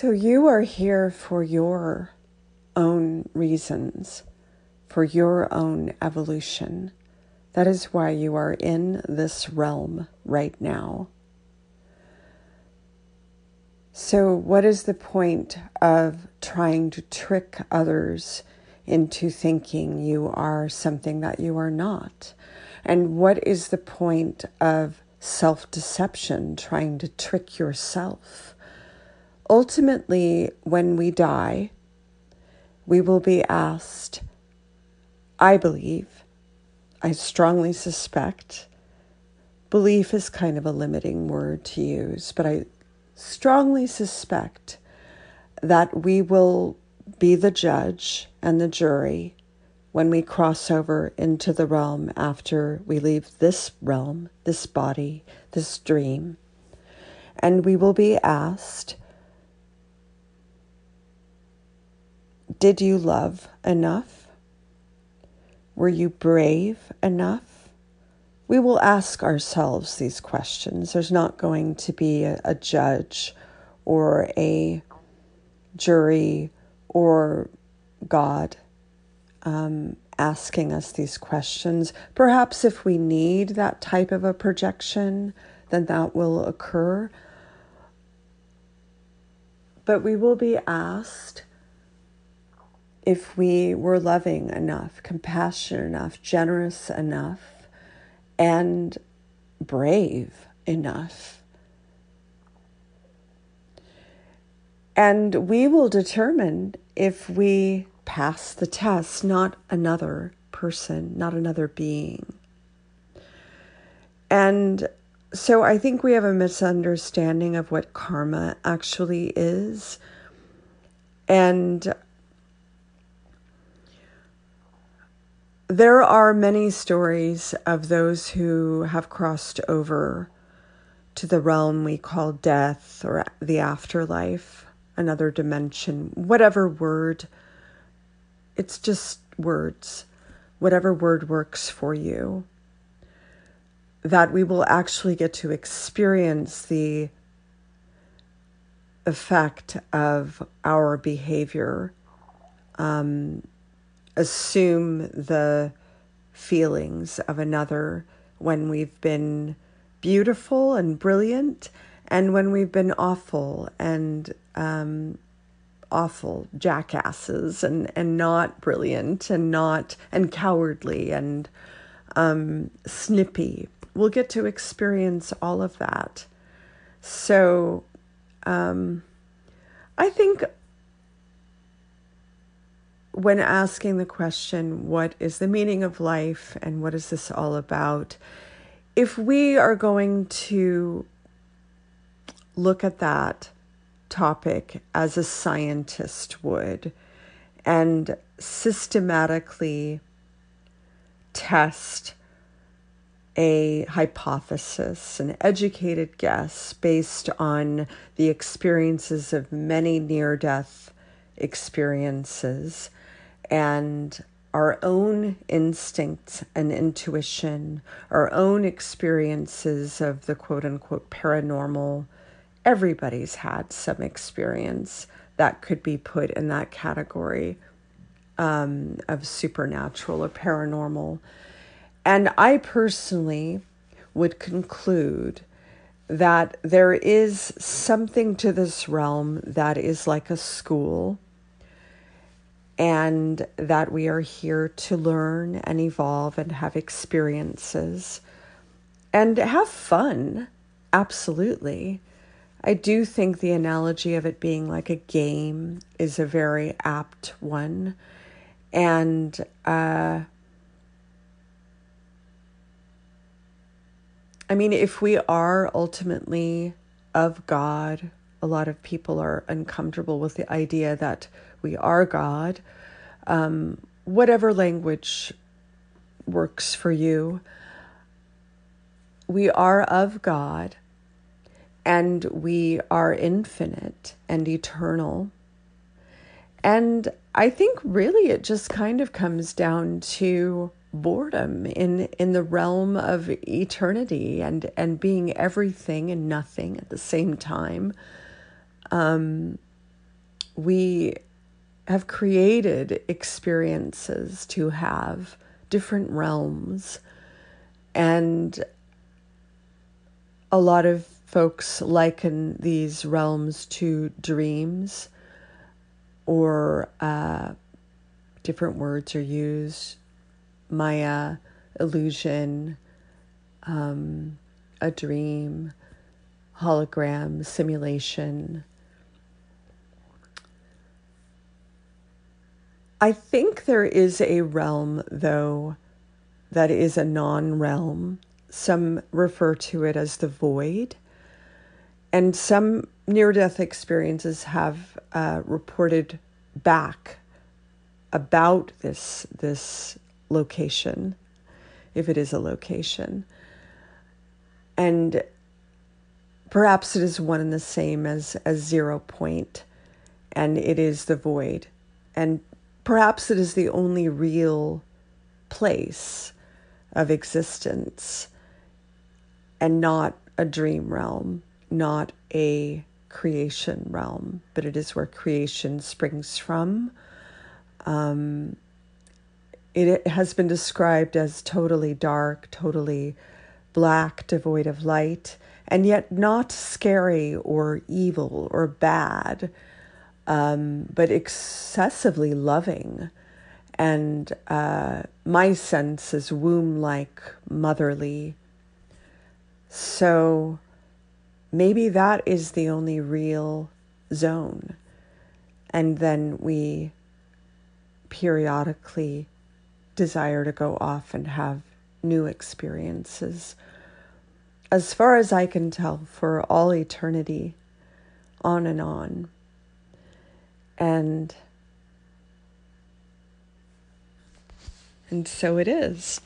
So you are here for your own reasons, for your own evolution. That is why you are in this realm right now. So, what is the point of trying to trick others into thinking you are something that you are not? And what is the point of self deception, trying to trick yourself? Ultimately, when we die, we will be asked, I believe, I strongly suspect, belief is kind of a limiting word to use, but I strongly suspect that we will be the judge and the jury when we cross over into the realm after we leave this realm, this body, this dream. And we will be asked Did you love enough? Were you brave enough? we will ask ourselves these questions. There's not going to be a, a judge or a jury or God um, asking us these questions. Perhaps if we need that type of a projection, then that will occur. But we will be asked if we were loving enough, compassionate enough, generous enough and brave enough. And we will determine if we pass the test, not another person, not another being. And so I think we have a misunderstanding of what karma actually is. And There are many stories of those who have crossed over to the realm we call death or the afterlife, another dimension, whatever word. It's just words, whatever word works for you. That we will actually get to experience the effect of our behavior. Um, assume the feelings of another when we've been beautiful and brilliant and when we've been awful and um, awful jackasses and, and not brilliant and not and cowardly and um, snippy. We'll get to experience all of that. So um, I think when asking the question, what is the meaning of life and what is this all about? If we are going to look at that topic as a scientist would and systematically test a hypothesis, an educated guess based on the experiences of many near death experiences and our own instincts and intuition, our own experiences of the quote unquote paranormal. Everybody's had some experience that could be put in that category um, of supernatural or paranormal. And I personally would conclude that there is something to this realm that is like a school and that we are here to learn and evolve and have experiences and have fun. Absolutely. I do think the analogy of it being like a game is a very apt one. And uh, I mean, if we are ultimately of God, a lot of people are uncomfortable with the idea that we are God, um, whatever language works for you. We are of God and we are infinite and eternal. And I think really it just kind of comes down to boredom in in the realm of eternity and and being everything and nothing at the same time um we have created experiences to have different realms. And a lot of folks liken these realms to dreams, or uh, different words are used Maya, illusion, um, a dream, hologram, simulation. I think there is a realm, though, that is a non realm. Some refer to it as the void. And some near death experiences have uh, reported back about this, this location, if it is a location. And perhaps it is one and the same as, as zero point, and it is the void. And Perhaps it is the only real place of existence and not a dream realm, not a creation realm, but it is where creation springs from. Um, it has been described as totally dark, totally black, devoid of light, and yet not scary or evil or bad um, but excessively loving. And uh, my sense is womb like, motherly. So maybe that is the only real zone. And then we periodically desire to go off and have new experiences. As far as I can tell, for all eternity, on and on. And and so it is.